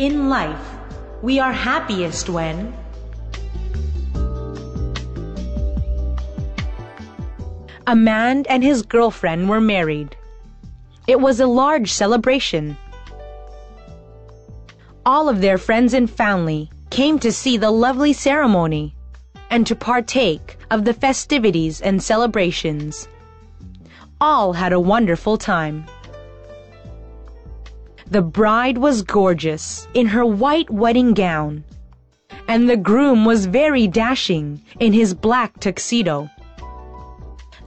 In life, we are happiest when a man and his girlfriend were married. It was a large celebration. All of their friends and family came to see the lovely ceremony and to partake of the festivities and celebrations. All had a wonderful time. The bride was gorgeous in her white wedding gown, and the groom was very dashing in his black tuxedo.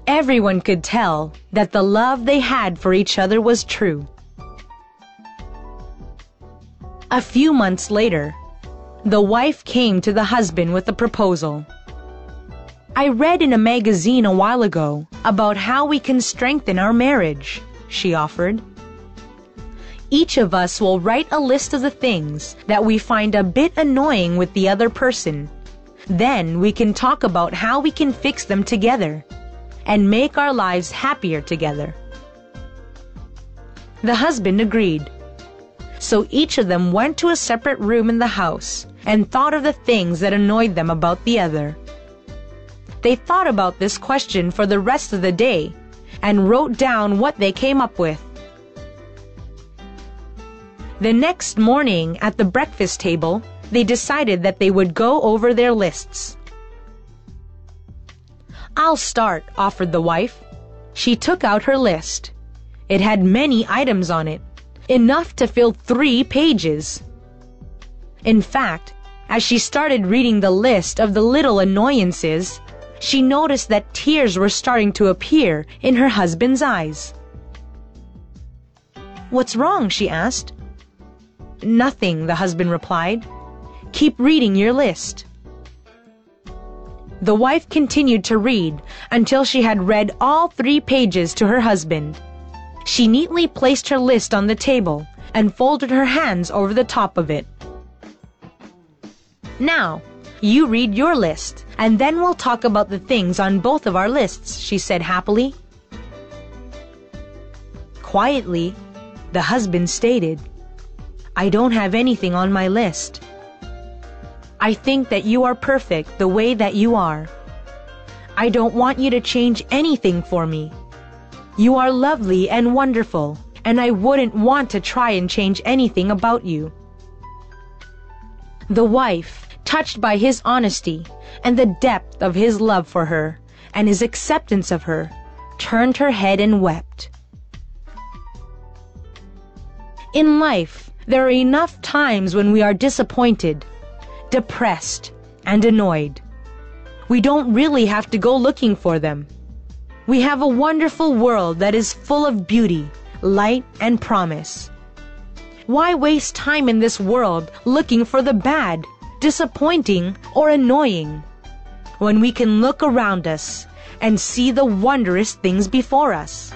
Everyone could tell that the love they had for each other was true. A few months later, the wife came to the husband with a proposal. I read in a magazine a while ago about how we can strengthen our marriage, she offered. Each of us will write a list of the things that we find a bit annoying with the other person. Then we can talk about how we can fix them together and make our lives happier together. The husband agreed. So each of them went to a separate room in the house and thought of the things that annoyed them about the other. They thought about this question for the rest of the day and wrote down what they came up with. The next morning at the breakfast table, they decided that they would go over their lists. I'll start, offered the wife. She took out her list. It had many items on it, enough to fill three pages. In fact, as she started reading the list of the little annoyances, she noticed that tears were starting to appear in her husband's eyes. What's wrong? she asked. Nothing, the husband replied. Keep reading your list. The wife continued to read until she had read all three pages to her husband. She neatly placed her list on the table and folded her hands over the top of it. Now, you read your list, and then we'll talk about the things on both of our lists, she said happily. Quietly, the husband stated, I don't have anything on my list. I think that you are perfect the way that you are. I don't want you to change anything for me. You are lovely and wonderful, and I wouldn't want to try and change anything about you. The wife, touched by his honesty and the depth of his love for her and his acceptance of her, turned her head and wept. In life, there are enough times when we are disappointed, depressed, and annoyed. We don't really have to go looking for them. We have a wonderful world that is full of beauty, light, and promise. Why waste time in this world looking for the bad, disappointing, or annoying when we can look around us and see the wondrous things before us?